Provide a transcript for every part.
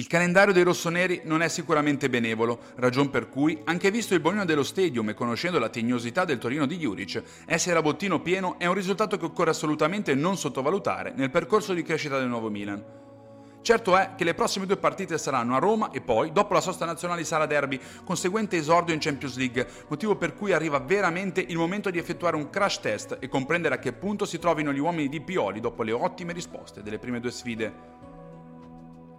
Il calendario dei rossoneri non è sicuramente benevolo, ragion per cui, anche visto il bonino dello stadium e conoscendo la tegnosità del Torino di Juric, essere a bottino pieno è un risultato che occorre assolutamente non sottovalutare nel percorso di crescita del nuovo Milan. Certo è che le prossime due partite saranno a Roma e poi, dopo la sosta nazionale sarà derby, conseguente esordio in Champions League, motivo per cui arriva veramente il momento di effettuare un crash test e comprendere a che punto si trovino gli uomini di Pioli dopo le ottime risposte delle prime due sfide.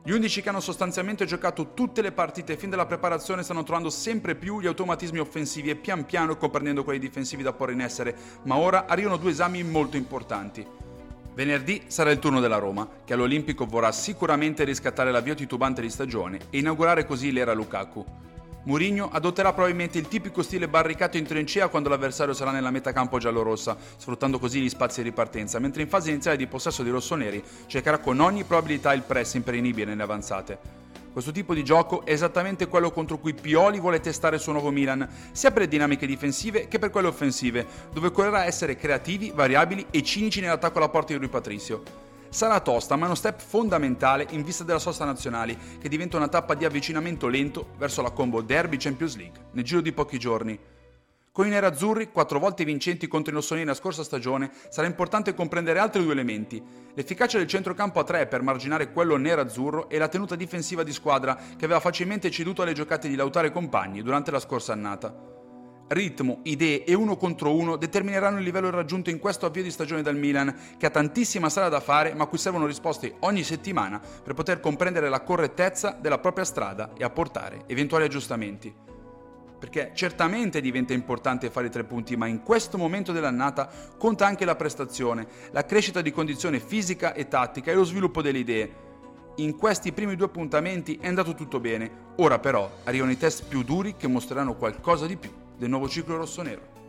Gli 11 che hanno sostanzialmente giocato tutte le partite fin dalla preparazione stanno trovando sempre più gli automatismi offensivi e pian piano comprendendo quelli difensivi da porre in essere, ma ora arrivano due esami molto importanti. Venerdì sarà il turno della Roma, che all'Olimpico vorrà sicuramente riscattare l'avvio titubante di stagione e inaugurare così l'era Lukaku. Mourinho adotterà probabilmente il tipico stile barricato in trincea quando l'avversario sarà nella metacampo giallorossa, sfruttando così gli spazi di ripartenza, mentre in fase iniziale di possesso di rossoneri cercherà con ogni probabilità il pressing per inibire le avanzate. Questo tipo di gioco è esattamente quello contro cui Pioli vuole testare il suo nuovo Milan, sia per le dinamiche difensive che per quelle offensive, dove occorrerà essere creativi, variabili e cinici nell'attacco alla porta di Rui Patricio. Sarà tosta, ma è uno step fondamentale in vista della sosta nazionali, che diventa una tappa di avvicinamento lento verso la combo Derby Champions League, nel giro di pochi giorni. Con i nerazzurri, quattro volte vincenti contro i rossoneri la scorsa stagione, sarà importante comprendere altri due elementi. L'efficacia del centrocampo a tre per marginare quello nerazzurro e la tenuta difensiva di squadra che aveva facilmente ceduto alle giocate di Lautaro e compagni durante la scorsa annata ritmo, idee e uno contro uno determineranno il livello raggiunto in questo avvio di stagione dal Milan, che ha tantissima strada da fare, ma a cui servono risposte ogni settimana per poter comprendere la correttezza della propria strada e apportare eventuali aggiustamenti. Perché certamente diventa importante fare i tre punti, ma in questo momento dell'annata conta anche la prestazione, la crescita di condizione fisica e tattica e lo sviluppo delle idee. In questi primi due appuntamenti è andato tutto bene, ora però arrivano i test più duri che mostreranno qualcosa di più del nuovo ciclo rossonero.